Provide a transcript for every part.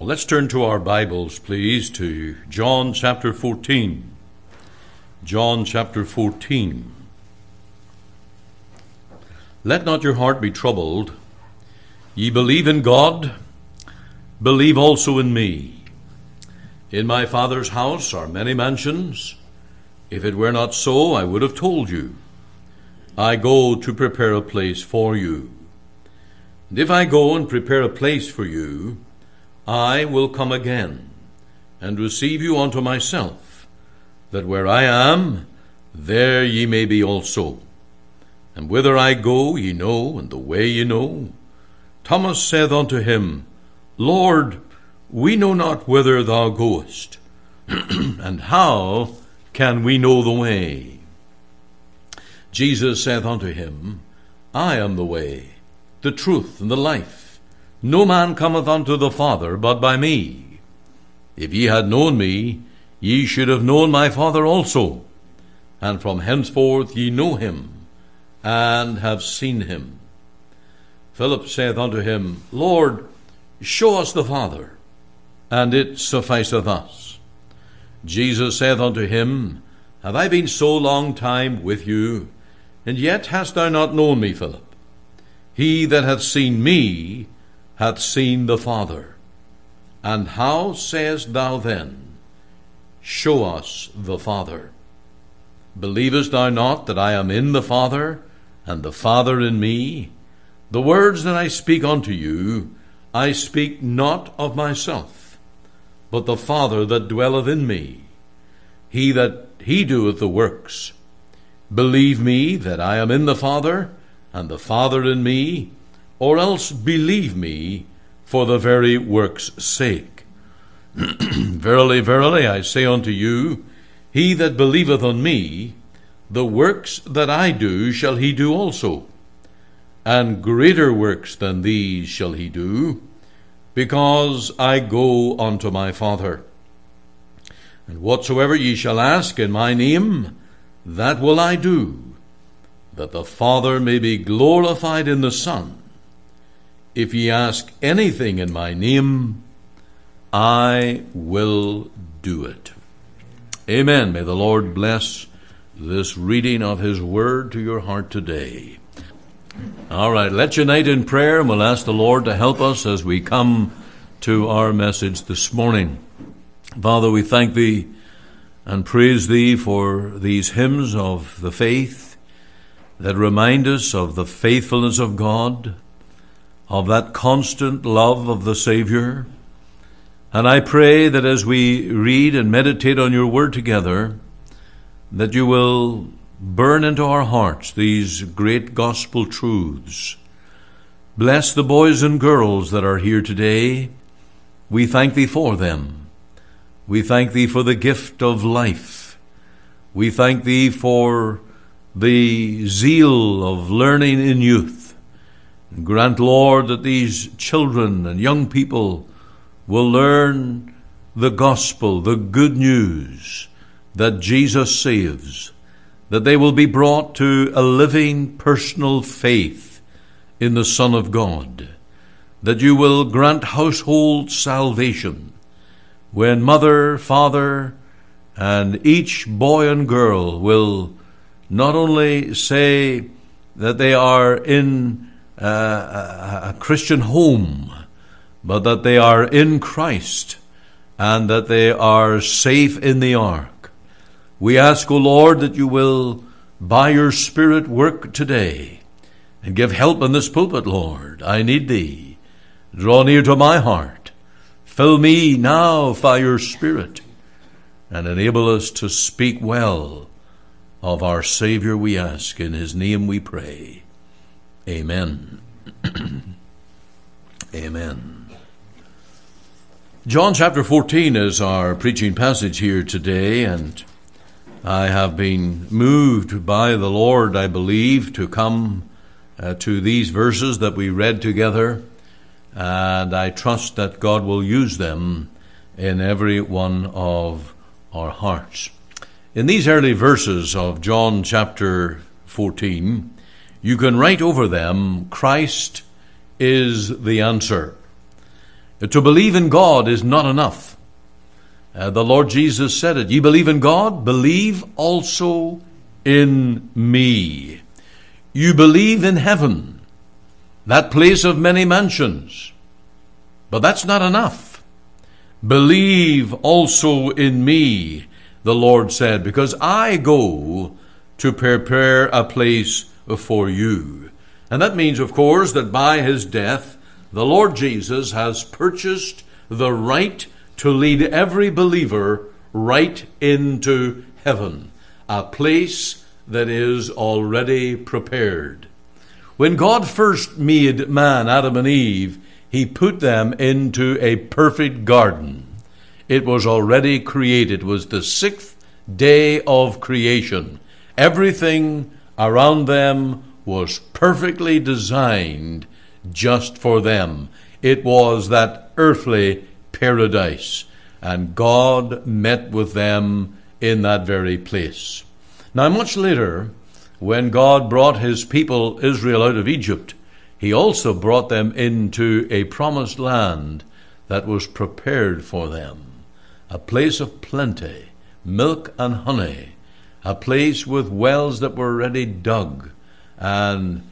Well, let's turn to our Bibles, please, to John chapter 14. John chapter 14. Let not your heart be troubled. Ye believe in God, believe also in me. In my Father's house are many mansions. If it were not so, I would have told you. I go to prepare a place for you. And if I go and prepare a place for you, I will come again and receive you unto myself, that where I am, there ye may be also. And whither I go, ye know, and the way ye know. Thomas saith unto him, Lord, we know not whither thou goest, and how can we know the way? Jesus saith unto him, I am the way, the truth, and the life. No man cometh unto the Father but by me. If ye had known me, ye should have known my Father also. And from henceforth ye know him, and have seen him. Philip saith unto him, Lord, show us the Father, and it sufficeth us. Jesus saith unto him, Have I been so long time with you, and yet hast thou not known me, Philip? He that hath seen me hath seen the Father. And how sayest thou then, Show us the Father? Believest thou not that I am in the Father, and the Father in me? The words that I speak unto you, I speak not of myself, but the Father that dwelleth in me. He that he doeth the works. Believe me that I am in the Father, and the Father in me, or else believe me for the very work's sake. verily, verily, I say unto you, he that believeth on me, the works that I do shall he do also, and greater works than these shall he do, because I go unto my Father. And whatsoever ye shall ask in my name, that will I do, that the Father may be glorified in the Son. If ye ask anything in my name, I will do it. Amen. May the Lord bless this reading of His Word to your heart today. All right, let's unite in prayer and we'll ask the Lord to help us as we come to our message this morning. Father, we thank Thee and praise Thee for these hymns of the faith that remind us of the faithfulness of God of that constant love of the Savior. And I pray that as we read and meditate on your word together, that you will burn into our hearts these great gospel truths. Bless the boys and girls that are here today. We thank thee for them. We thank thee for the gift of life. We thank thee for the zeal of learning in youth. Grant, Lord, that these children and young people will learn the gospel, the good news that Jesus saves, that they will be brought to a living personal faith in the Son of God, that you will grant household salvation when mother, father, and each boy and girl will not only say that they are in a Christian home, but that they are in Christ and that they are safe in the ark. We ask, O Lord, that you will, by your Spirit, work today and give help in this pulpit, Lord. I need thee. Draw near to my heart. Fill me now by your Spirit and enable us to speak well of our Savior, we ask. In his name we pray. Amen. Amen. John chapter 14 is our preaching passage here today, and I have been moved by the Lord, I believe, to come uh, to these verses that we read together, and I trust that God will use them in every one of our hearts. In these early verses of John chapter 14, you can write over them, Christ is the answer. To believe in God is not enough. Uh, the Lord Jesus said it. You believe in God? Believe also in me. You believe in heaven, that place of many mansions. But that's not enough. Believe also in me, the Lord said, because I go to prepare a place for you. And that means, of course, that by his death, the Lord Jesus has purchased the right to lead every believer right into heaven, a place that is already prepared. When God first made man, Adam and Eve, he put them into a perfect garden. It was already created, it was the sixth day of creation. Everything around them was perfectly designed just for them. It was that earthly paradise, and God met with them in that very place. Now, much later, when God brought his people Israel out of Egypt, he also brought them into a promised land that was prepared for them, a place of plenty, milk and honey, a place with wells that were already dug, and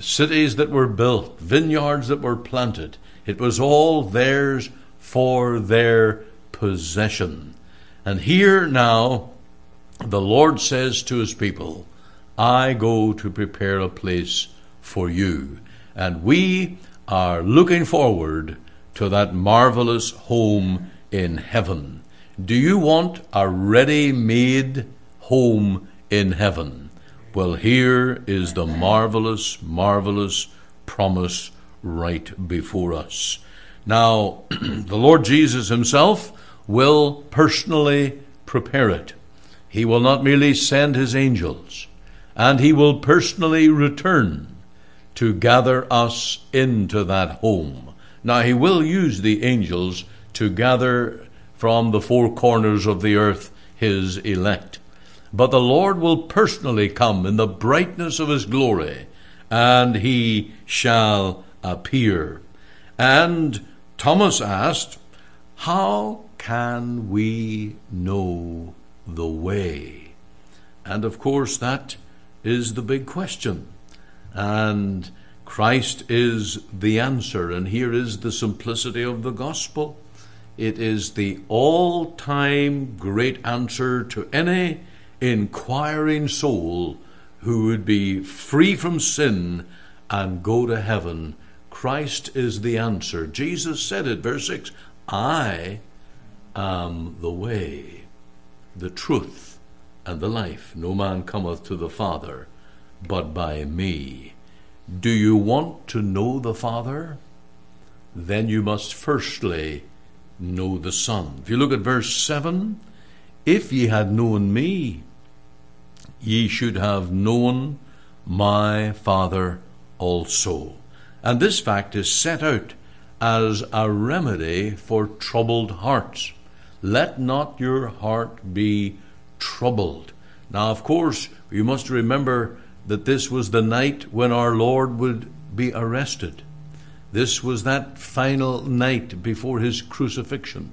cities that were built, vineyards that were planted. It was all theirs for their possession. And here now, the Lord says to his people, I go to prepare a place for you. And we are looking forward to that marvelous home in heaven. Do you want a ready made home in heaven? Well, here is the marvelous, marvelous promise right before us. Now, the Lord Jesus Himself will personally prepare it. He will not merely send His angels, and He will personally return to gather us into that home. Now, He will use the angels to gather from the four corners of the earth His elect. But the Lord will personally come in the brightness of his glory, and he shall appear. And Thomas asked, How can we know the way? And of course, that is the big question. And Christ is the answer. And here is the simplicity of the gospel it is the all time great answer to any inquiring soul who would be free from sin and go to heaven. Christ is the answer. Jesus said it, verse 6 I am the way, the truth, and the life. No man cometh to the Father but by me. Do you want to know the Father? Then you must firstly know the Son. If you look at verse 7, if ye had known me, ye should have known my Father also. And this fact is set out as a remedy for troubled hearts. Let not your heart be troubled. Now, of course, you must remember that this was the night when our Lord would be arrested. This was that final night before his crucifixion.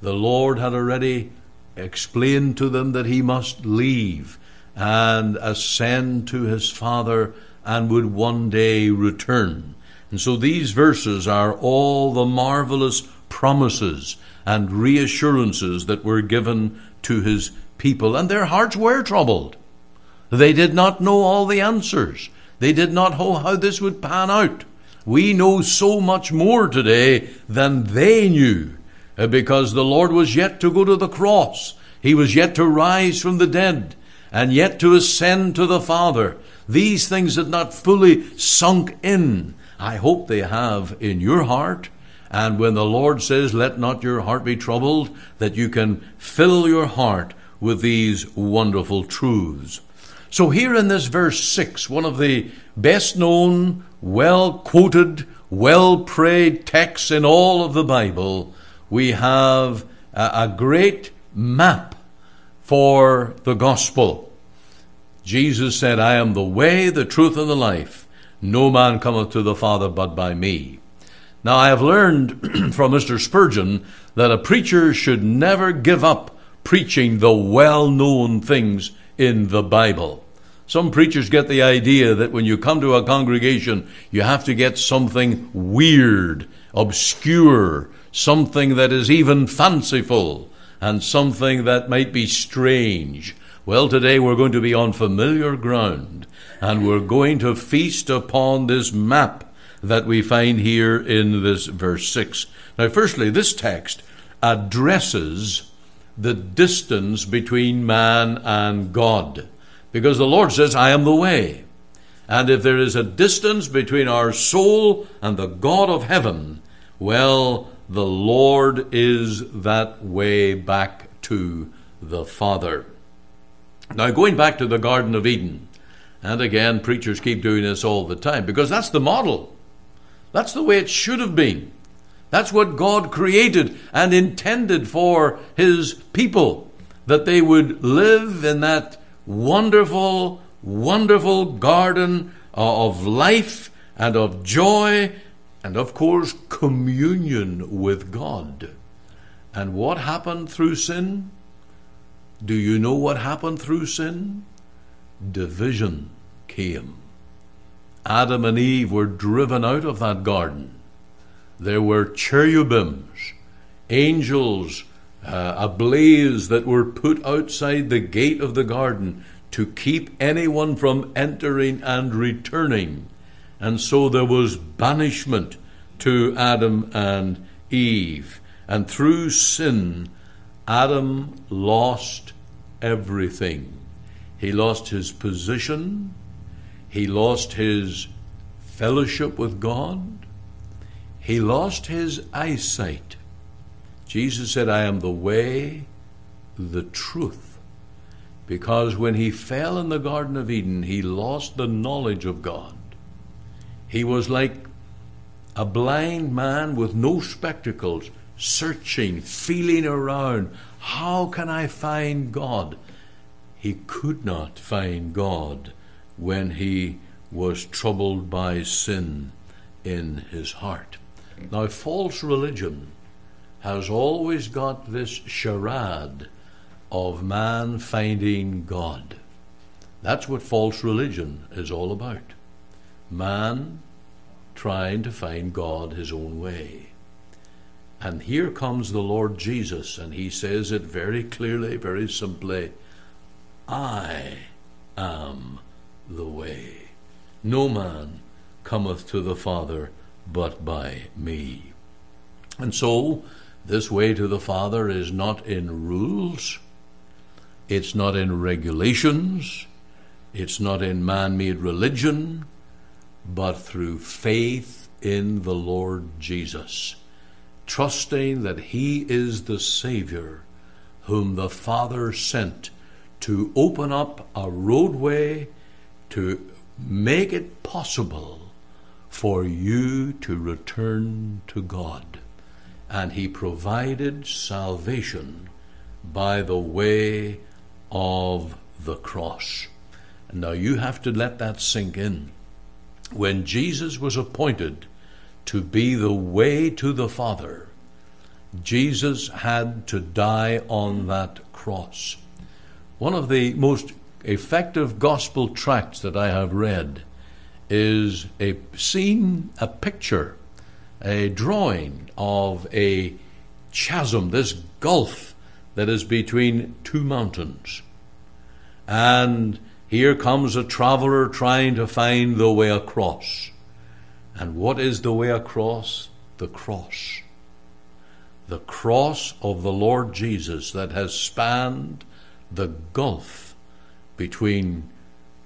The Lord had already explained to them that he must leave and ascend to his Father and would one day return. And so these verses are all the marvelous promises and reassurances that were given to his people, and their hearts were troubled. They did not know all the answers. They did not know how this would pan out. We know so much more today than they knew because the Lord was yet to go to the cross. He was yet to rise from the dead and yet to ascend to the Father. These things had not fully sunk in. I hope they have in your heart. And when the Lord says, Let not your heart be troubled, that you can fill your heart with these wonderful truths. So, here in this verse 6, one of the best known, well quoted, well prayed texts in all of the Bible, we have a, great map for the gospel. Jesus said, I am the way, the truth, and the life. No man cometh to the Father but by me. Now, I have learned from Mr. Spurgeon that a preacher should never give up preaching the well known things in the Bible. Some preachers get the idea that when you come to a congregation, you have to get something weird, obscure, something that is even fanciful, and something that might be strange. Well, today we're going to be on familiar ground, and we're going to feast upon this map that we find here in this verse 6. Now, firstly, this text addresses the distance between man and God. Because the Lord says, I am the way. And if there is a distance between our soul and the God of heaven, well, the Lord is that way back to the Father. Now, going back to the Garden of Eden, and again, preachers keep doing this all the time because that's the model. That's the way it should have been. That's what God created and intended for His people, that they would live in that wonderful, wonderful garden of life and of joy and, of course, communion with God. And what happened through sin? Do you know what happened through sin? Division came. Adam and Eve were driven out of that garden. There were cherubims, angels uh, ablaze that were put outside the gate of the garden to keep anyone from entering and returning. And so there was banishment to Adam and Eve. And through sin, Adam lost everything. He lost his position, he lost his fellowship with God, he lost his eyesight. Jesus said, I am the way, the truth. Because when he fell in the Garden of Eden, he lost the knowledge of God. He was like a blind man with no spectacles, searching, feeling around. How can I find God? He could not find God when he was troubled by sin in his heart. Now, false religion has always got this charade of man finding God. That's what false religion is all about. Man trying to find God his own way. And here comes the Lord Jesus, and he says it very clearly, very simply I am the way. No man cometh to the Father but by me. And so, this way to the Father is not in rules, it's not in regulations, it's not in man made religion, but through faith in the Lord Jesus, trusting that He is the Savior whom the Father sent to open up a roadway to make it possible for you to return to God and he provided salvation by the way of the cross. Now you have to let that sink in. When Jesus was appointed to be the way to the Father, Jesus had to die on that cross. One of the most effective gospel tracts that I have read is a scene, a picture a drawing of a chasm, this gulf that is between two mountains. And here comes a traveler trying to find the way across. And what is the way across? The cross. The cross of the Lord Jesus that has spanned the gulf between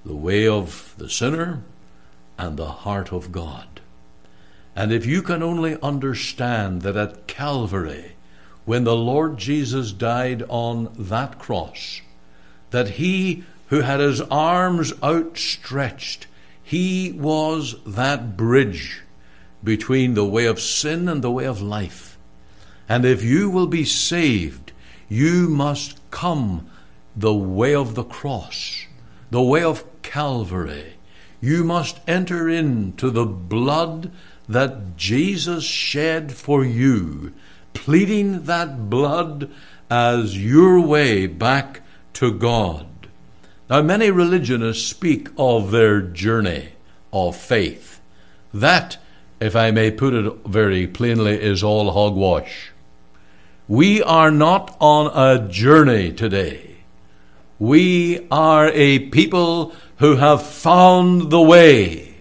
the way of the sinner and the heart of God. And if you can only understand that at Calvary, when the Lord Jesus died on that cross, that he who had his arms outstretched, he was that bridge between the way of sin and the way of life. And if you will be saved, you must come the way of the cross, the way of Calvary. You must enter into the blood that Jesus shed for you, pleading that blood as your way back to God. Now, many religionists speak of their journey of faith. That, if I may put it very plainly, is all hogwash. We are not on a journey today. We are a people who have found the way.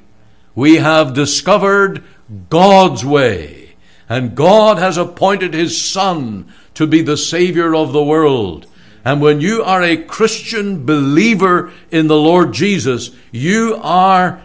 We have discovered God's way. And God has appointed His Son to be the Savior of the world. And when you are a Christian believer in the Lord Jesus, you are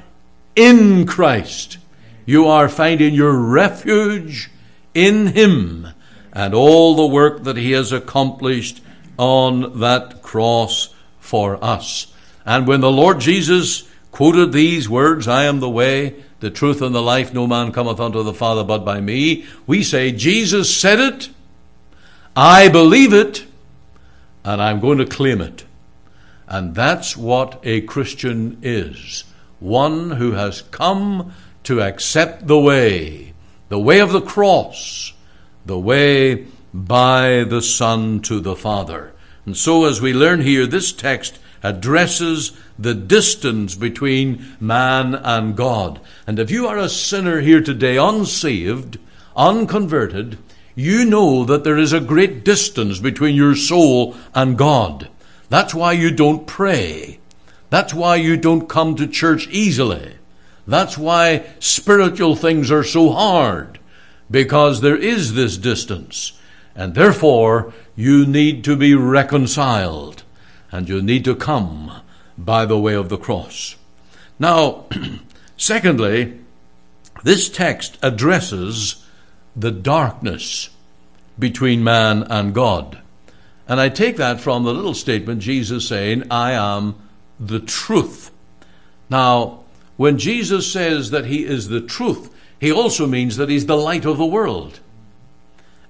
in Christ. You are finding your refuge in Him and all the work that He has accomplished on that cross for us. And when the Lord Jesus quoted these words, I am the way, the truth, and the life, no man cometh unto the Father but by me, we say, Jesus said it, I believe it, and I'm going to claim it. And that's what a Christian is one who has come to accept the way, the way of the cross, the way by the Son to the Father. And so, as we learn here, this text addresses the distance between man and God. And if you are a sinner here today, unsaved, unconverted, you know that there is a great distance between your soul and God. That's why you don't pray. That's why you don't come to church easily. That's why spiritual things are so hard, because there is this distance. And therefore, you need to be reconciled, and you need to come by the way of the cross. Now, secondly, this text addresses the darkness between man and God. And I take that from the little statement Jesus saying, I am the truth. Now, when Jesus says that he is the truth, he also means that he's the light of the world.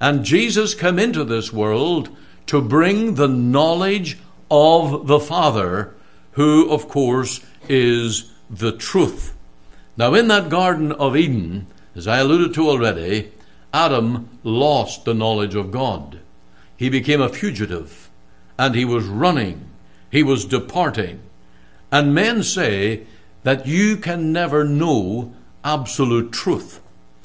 And Jesus came into this world to bring the knowledge of the Father, who, of course, is the truth. Now, in that Garden of Eden, as I alluded to already, Adam lost the knowledge of God. He became a fugitive and he was running, he was departing. And men say that you can never know absolute truth.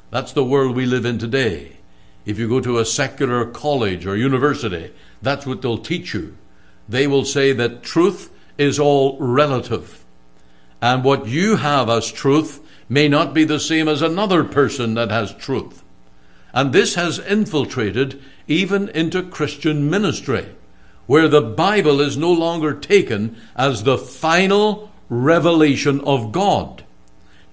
That's the world we live in today. If you go to a secular college or university, that's what they'll teach you. They will say that truth is all relative. And what you have as truth may not be the same as another person that has truth. And this has infiltrated even into Christian ministry, where the Bible is no longer taken as the final revelation of God.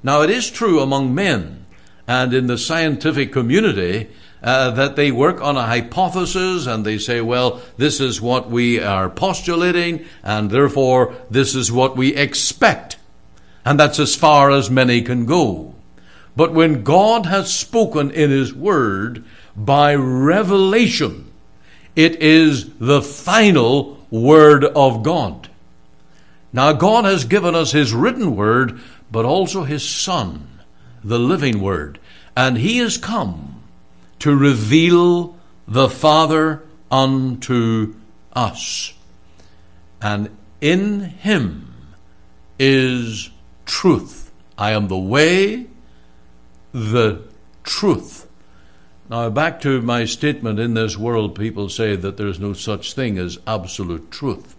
Now, it is true among men and in the scientific community uh, that they work on a hypothesis and they say, well, this is what we are postulating, and therefore this is what we expect. And that's as far as many can go. But when God has spoken in His Word by revelation, it is the final Word of God. Now, God has given us His written Word, but also His Son, the living Word. And He has come to reveal the Father unto us. And in Him is truth. I am the way, the truth. Now, back to my statement in this world, people say that there's no such thing as absolute truth.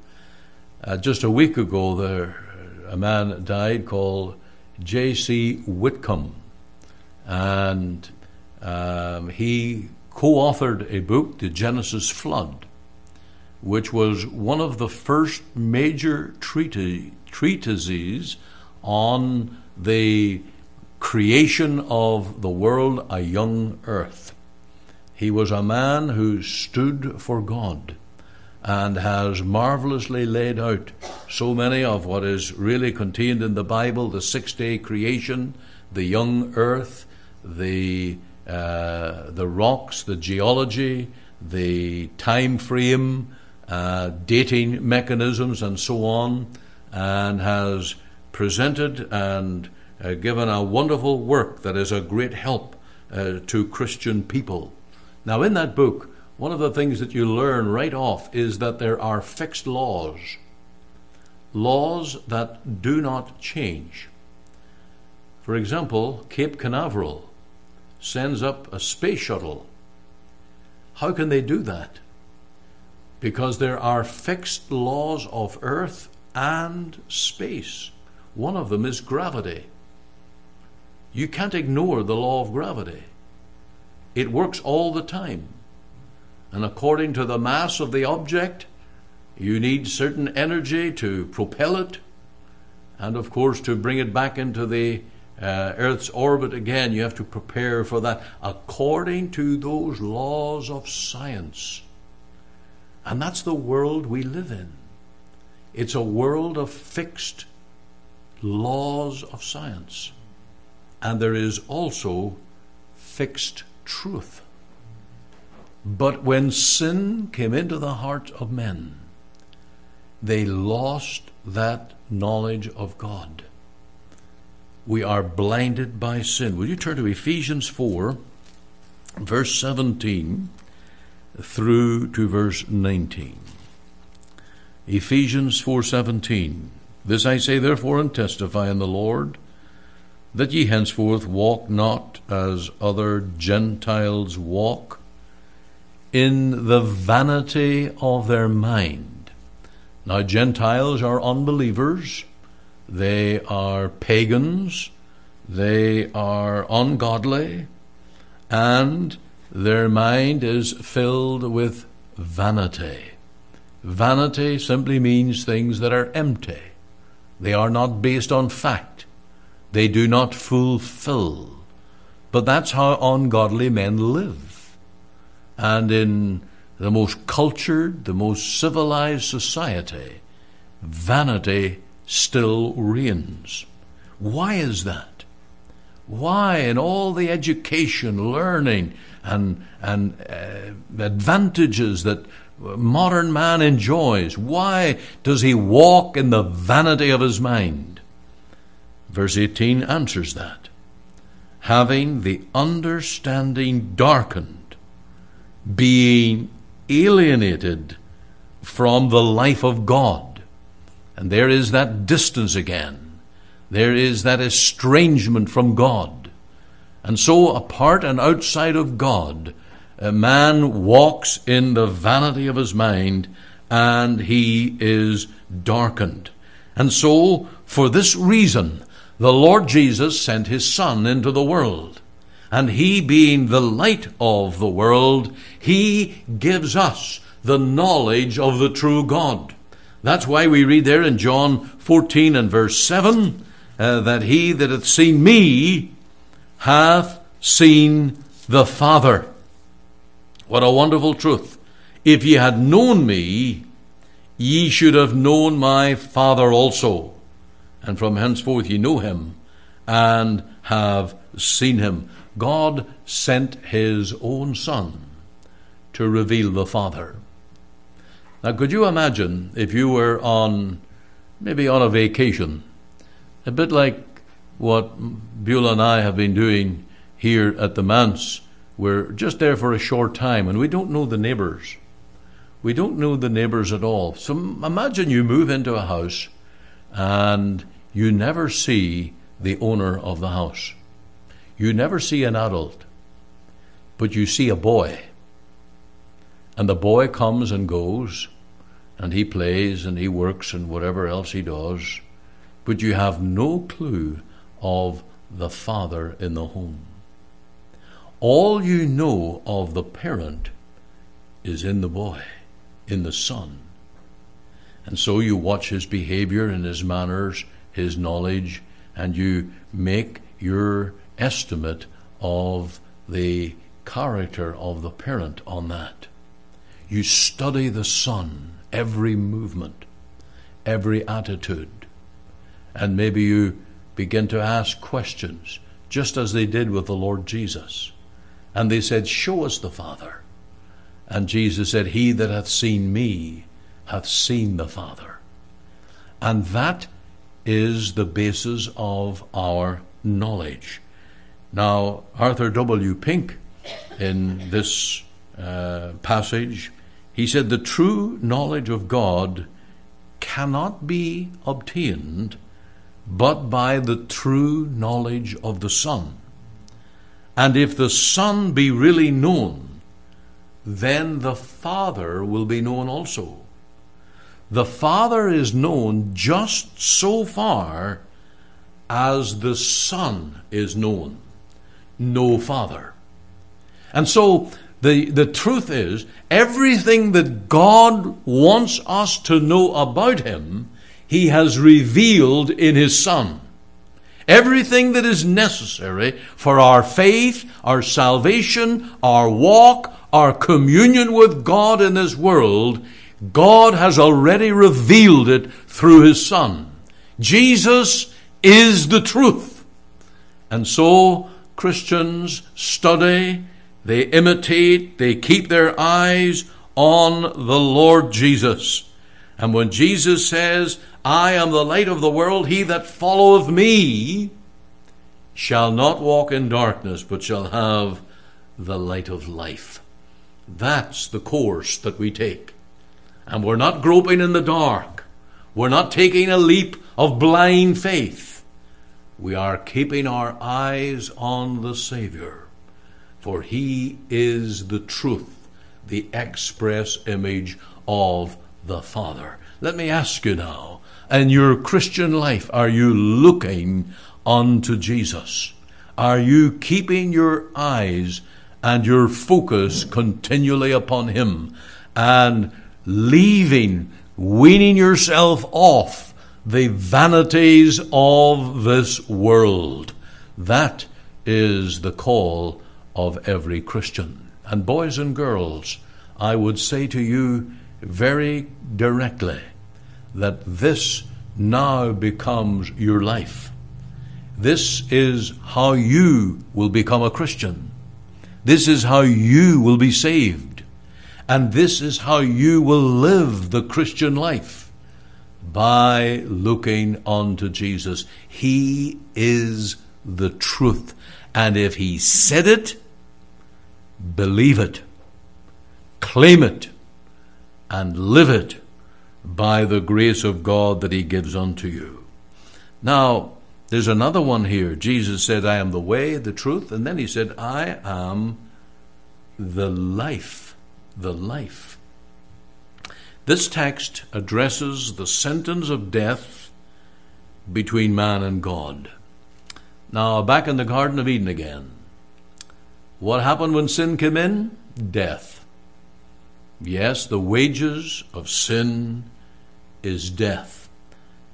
Uh, just a week ago, there a man died called J.C. Whitcomb, and um, he co-authored a book, The Genesis Flood, which was one of the first major treati- treatises on the creation of the world a young earth. He was a man who stood for God and has marvelously laid out so many of what is really contained in the Bible the six day creation, the young earth, the, uh, the rocks, the geology, the time frame, uh, dating mechanisms, and so on, and has presented and uh, given a wonderful work that is a great help uh, to Christian people. Now, in that book, one of the things that you learn right off is that there are fixed laws, laws that do not change. For example, Cape Canaveral sends up a space shuttle. How can they do that? Because there are fixed laws of Earth and space. One of them is gravity. You can't ignore the law of gravity. It works all the time. And according to the mass of the object, you need certain energy to propel it. And of course, to bring it back into the uh, Earth's orbit again, you have to prepare for that according to those laws of science. And that's the world we live in. It's a world of fixed laws of science. And there is also fixed truth. But when sin came into the heart of men, they lost that knowledge of God. We are blinded by sin. Will you turn to Ephesians 4, verse 17 through to verse 19? Ephesians 4:17 This I say therefore and testify in the Lord that ye henceforth walk not as other Gentiles walk in the vanity of their mind. Now Gentiles are unbelievers, they are pagans, they are ungodly, and their mind is filled with vanity. Vanity simply means things that are empty. They are not based on fact. They do not fulfill. But that's how ungodly men live. And in the most cultured, the most civilized society, vanity still reigns. Why is that? Why, in all the education, learning, and, and uh, advantages that modern man enjoys. Why does he walk in the vanity of his mind? Verse 18 answers that. Having the understanding darkened, being alienated from the life of God. And there is that distance again. There is that estrangement from God. And so, apart and outside of God, a man walks in the vanity of his mind and he is darkened. And so, for this reason, the Lord Jesus sent his Son into the world. And he, being the light of the world, he gives us the knowledge of the true God. That's why we read there in John 14 and verse 7 uh, that he that hath seen me hath seen the Father. What a wonderful truth. If ye had known me, ye should have known my Father also. And from henceforth ye know him and have seen him. God sent his own Son to reveal the Father. Now, could you imagine if you were on, maybe on a vacation, a bit like what Beulah and I have been doing here at the Manse? We're just there for a short time and we don't know the neighbors. We don't know the neighbors at all. So imagine you move into a house and you never see the owner of the house. You never see an adult, but you see a boy. And the boy comes and goes, and he plays and he works and whatever else he does, but you have no clue of the father in the home. All you know of the parent is in the boy, in the son. And so you watch his behavior and his manners, his knowledge, and you make your estimate of the character of the parent on that. You study the son, every movement, every attitude, and maybe you begin to ask questions, just as they did with the Lord Jesus. And they said, Show us the Father. And Jesus said, He that hath seen me hath seen the Father. And that is the basis of our knowledge. Now, Arthur W. Pink, in this uh, passage, he said, The true knowledge of God cannot be obtained but by the true knowledge of the Son. And if the Son be really known, then the Father will be known also. The Father is known just so far as the Son is known. No Father. And so the, the truth is, everything that God wants us to know about Him, He has revealed in His Son. Everything that is necessary for our faith, our salvation, our walk, our communion with God in this world, God has already revealed it through His Son. Jesus is the truth. And so Christians study they imitate, they keep their eyes on the Lord Jesus. And when Jesus says, I am the light of the world, he that followeth me shall not walk in darkness, but shall have the light of life. That's the course that we take. And we're not groping in the dark. We're not taking a leap of blind faith. We are keeping our eyes on the Savior for he is the truth, the express image of the Father. Let me ask you now, in your Christian life, are you looking unto Jesus? Are you keeping your eyes and your focus continually upon Him and leaving, weaning yourself off the vanities of this world? That is the call of every Christian. And boys and girls, I would say to you very directly that this now becomes your life. This is how you will become a Christian. This is how you will be saved. And this is how you will live the Christian life by looking unto Jesus. He is the truth. And if He said it, believe it, claim it, and live it by the grace of God that He gives unto you. Now, there's another one here. Jesus said, I am the way, the truth, and then He said, I am the life. The life. This text addresses the sentence of death between man and God. Now, back in the Garden of Eden again, what happened when sin came in? Death. Yes, the wages of sin is death.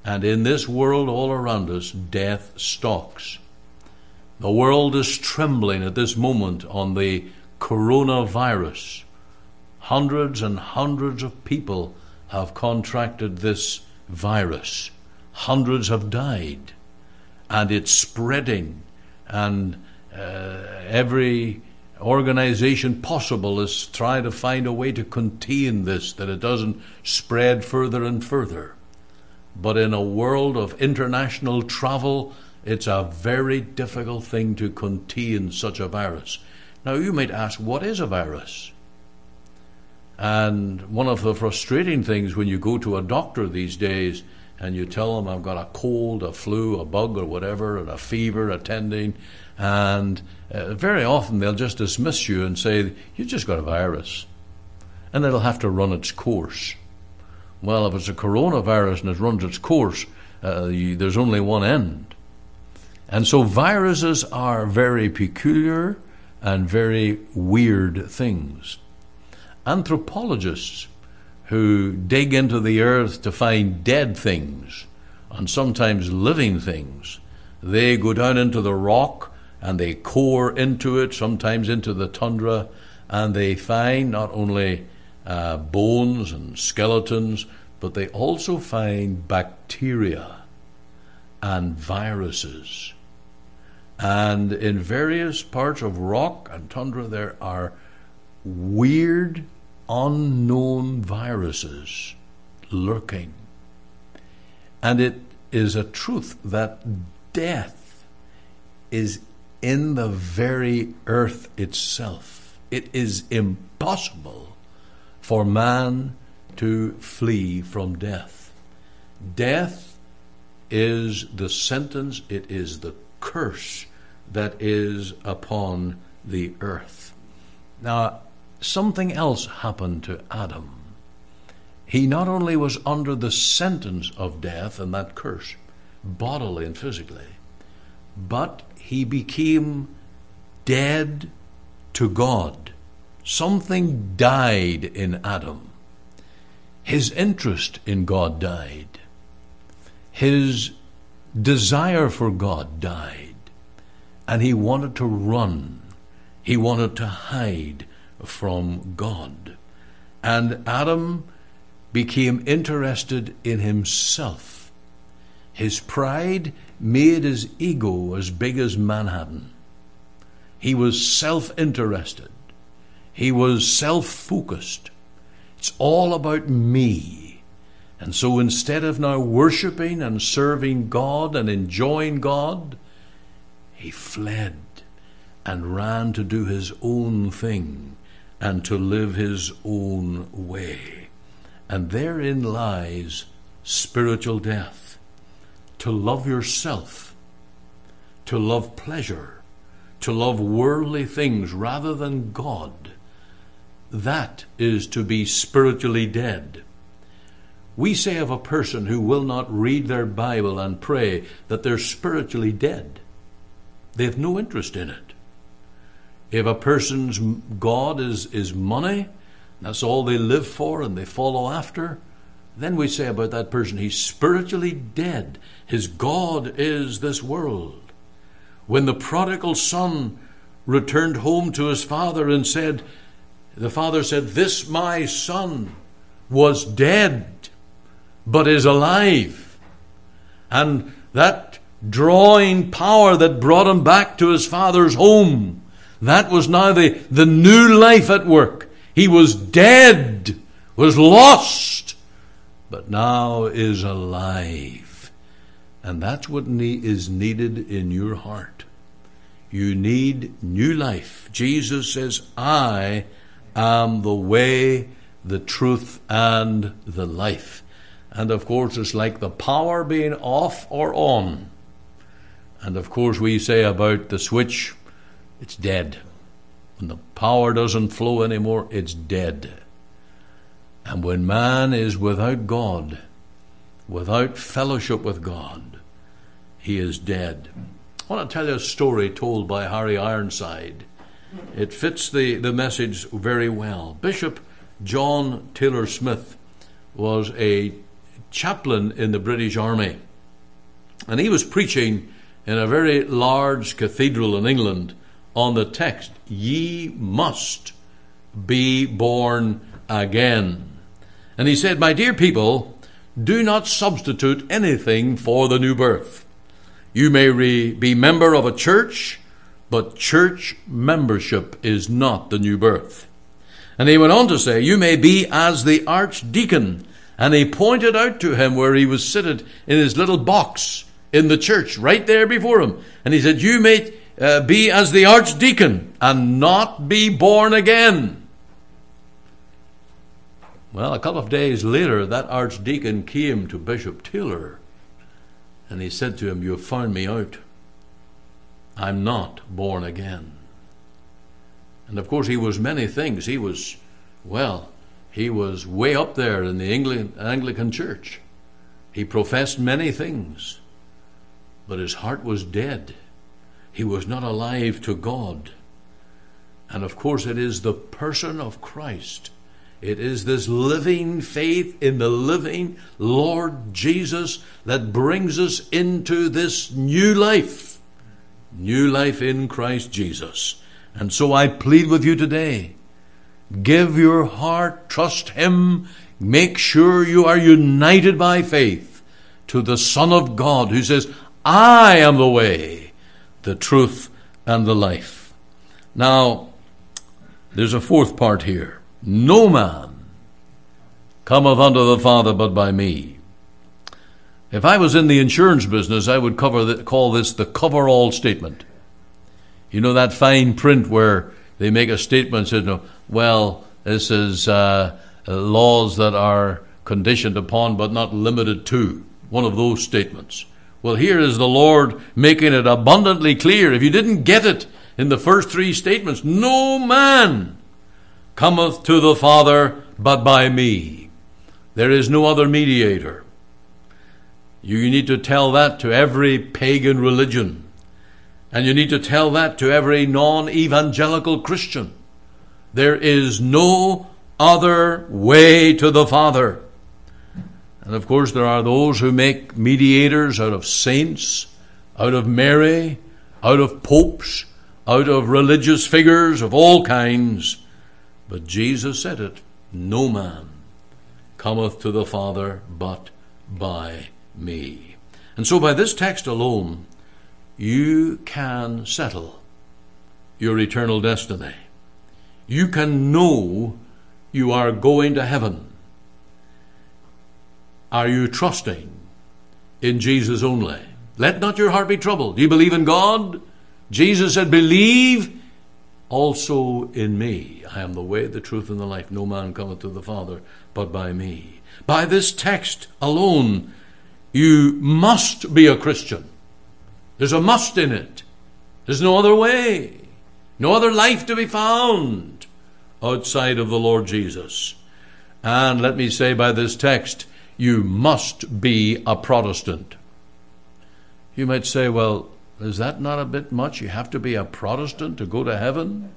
And in this world all around us, death stalks. The world is trembling at this moment on the coronavirus. Hundreds and hundreds of people have contracted this virus. Hundreds have died. And it's spreading. And uh, every organization possible is trying to find a way to contain this, that it doesn't spread further and further. But in a world of international travel, it's a very difficult thing to contain such a virus. Now, you might ask, what is a virus? And one of the frustrating things when you go to a doctor these days and you tell them, I've got a cold, a flu, a bug, or whatever, and a fever attending, and uh, very often they'll just dismiss you and say, You've just got a virus. And it'll have to run its course. Well, if it's a coronavirus and it runs its course, uh, you, there's only one end. And so viruses are very peculiar and very weird things. Anthropologists who dig into the earth to find dead things and sometimes living things, they go down into the rock and they core into it, sometimes into the tundra, and they find not only uh, bones and skeletons, but they also find bacteria and viruses. And in various parts of rock and tundra, there are weird, unknown viruses lurking. And it is a truth that death is in the very earth itself. It is impossible for man to flee from death. Death is the sentence, it is the curse that is upon the earth. Now, something else happened to Adam. He not only was under the sentence of death and that curse, bodily and physically, but he became dead to God. Something died in Adam. His interest in God died. His desire for God died. And he wanted to run. He wanted to hide from God. And Adam became interested in himself. His pride made his ego as big as Manhattan. He was self interested. He was self focused. It's all about me. And so instead of now worshipping and serving God and enjoying God, he fled and ran to do his own thing and to live his own way. And therein lies spiritual death. To love yourself, to love pleasure, to love worldly things rather than God that is to be spiritually dead. We say of a person who will not read their Bible and pray that they're spiritually dead. They have no interest in it. If a person's God is, is money, that's all they live for and they follow after, then we say about that person, he's spiritually dead. His God is this world. When the prodigal son returned home to his father and said, the father said, This my son was dead, but is alive. And that drawing power that brought him back to his father's home, that was now the, the new life at work. He was dead, was lost, but now is alive. And that's what is needed in your heart. You need new life. Jesus says, I am the way, the truth, and the life. And of course, it's like the power being off or on. And of course, we say about the switch, it's dead. When the power doesn't flow anymore, it's dead. And when man is without God, without fellowship with God, he is dead. I want to tell you a story told by Harry Ironside. It fits the, the message very well. Bishop John Taylor Smith was a chaplain in the British Army, and he was preaching in a very large cathedral in England on the text, Ye must be born again. And he said, My dear people, do not substitute anything for the new birth. You may re- be member of a church but church membership is not the new birth. And he went on to say, You may be as the archdeacon. And he pointed out to him where he was seated in his little box in the church, right there before him. And he said, You may uh, be as the archdeacon and not be born again. Well, a couple of days later, that archdeacon came to Bishop Taylor and he said to him, You have found me out. I'm not born again. And of course, he was many things. He was, well, he was way up there in the Anglican church. He professed many things, but his heart was dead. He was not alive to God. And of course, it is the person of Christ. It is this living faith in the living Lord Jesus that brings us into this new life new life in Christ Jesus. And so I plead with you today give your heart, trust Him, make sure you are united by faith to the Son of God who says, I am the way, the truth, and the life. Now, there's a fourth part here. No man cometh unto the Father but by me. If I was in the insurance business, I would cover the, call this the cover all statement. You know that fine print where they make a statement says, well, this is uh, laws that are conditioned upon but not limited to. One of those statements. Well, here is the Lord making it abundantly clear. If you didn't get it in the first three statements, no man cometh to the Father but by me. There is no other mediator. You need to tell that to every pagan religion. And you need to tell that to every non evangelical Christian. There is no other way to the Father. And of course, there are those who make mediators out of saints, out of Mary, out of popes, out of religious figures of all kinds. But Jesus said it no man cometh to the Father but by me. And so, by this text alone, you can settle your eternal destiny. You can know you are going to heaven. Are you trusting in Jesus only? Let not your heart be troubled. Do you believe in God? Jesus said, Believe also in me. I am the way, the truth, and the life. No man cometh to the Father but by me. By this text alone, you must be a Christian. There's a must in it. There's no other way, no other life to be found outside of the Lord Jesus. And let me say by this text, you must be a Protestant. You might say, well, is that not a bit much? You have to be a Protestant to go to heaven?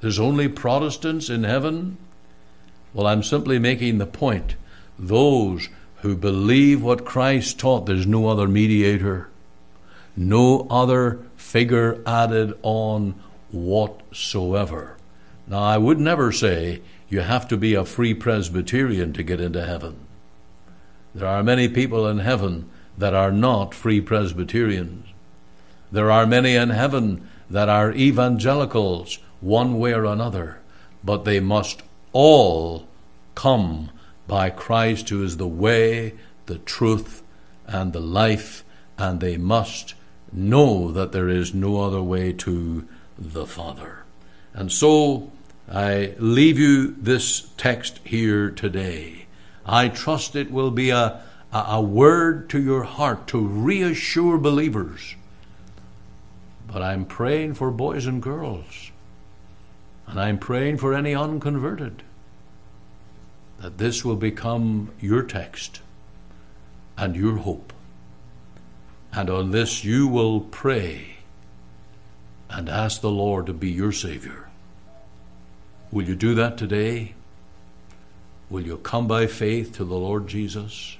There's only Protestants in heaven? Well, I'm simply making the point. Those who believe what Christ taught, there's no other mediator, no other figure added on whatsoever. Now, I would never say you have to be a free Presbyterian to get into heaven. There are many people in heaven that are not free Presbyterians. There are many in heaven that are evangelicals one way or another, but they must all come by Christ, who is the way, the truth, and the life, and they must know that there is no other way to the Father. And so I leave you this text here today. I trust it will be a, a, a word to your heart to reassure believers but I'm praying for boys and girls. And I'm praying for any unconverted that this will become your text and your hope. And on this you will pray and ask the Lord to be your Savior. Will you do that today? Will you come by faith to the Lord Jesus?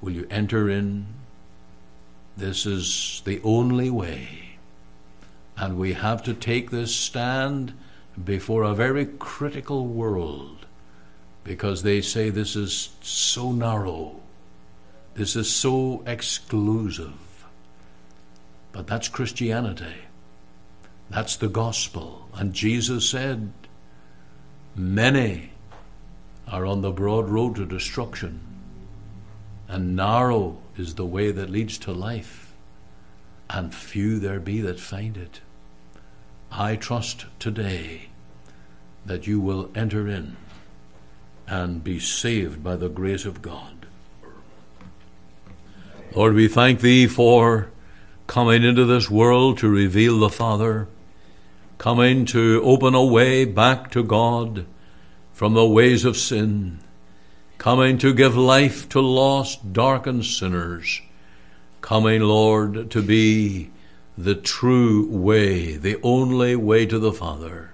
Will you enter in this is the only way. And we have to take this stand before a very critical world because they say this is so narrow, this is so exclusive. But that's Christianity. That's the gospel. And Jesus said, Many are on the broad road to destruction, and narrow is the way that leads to life, and few there be that find it. I trust today that you will enter in and be saved by the grace of God. Lord, we thank Thee for coming into this world to reveal the Father, coming to open a way back to God from the ways of sin coming to give life to lost, darkened sinners, coming, Lord, to be the true way, the only way to the Father.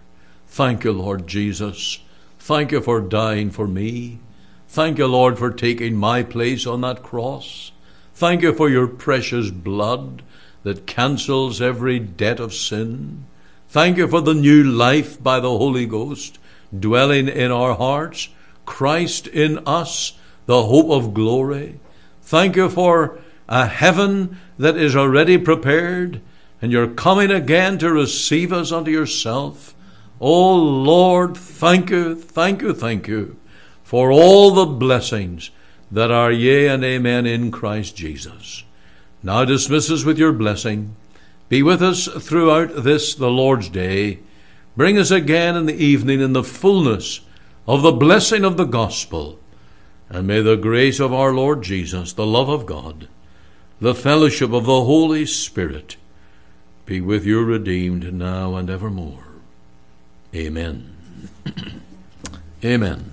Thank you, Lord Jesus. Thank you for dying for me. Thank you, Lord, for taking my place on that cross. Thank you for your precious blood that cancels every debt of sin. Thank you for the new life by the Holy Ghost dwelling in our hearts Christ in us, the hope of glory. Thank you for a heaven that is already prepared, and you're coming again to receive us unto yourself. Oh Lord, thank you, thank you, thank you for all the blessings that are yea and amen in Christ Jesus. Now dismiss us with your blessing. Be with us throughout this, the Lord's day. Bring us again in the evening in the fullness of the blessing of the gospel. And may the grace of our Lord Jesus, the love of God, the fellowship of the Holy Spirit be with your redeemed now and evermore. Amen. Amen.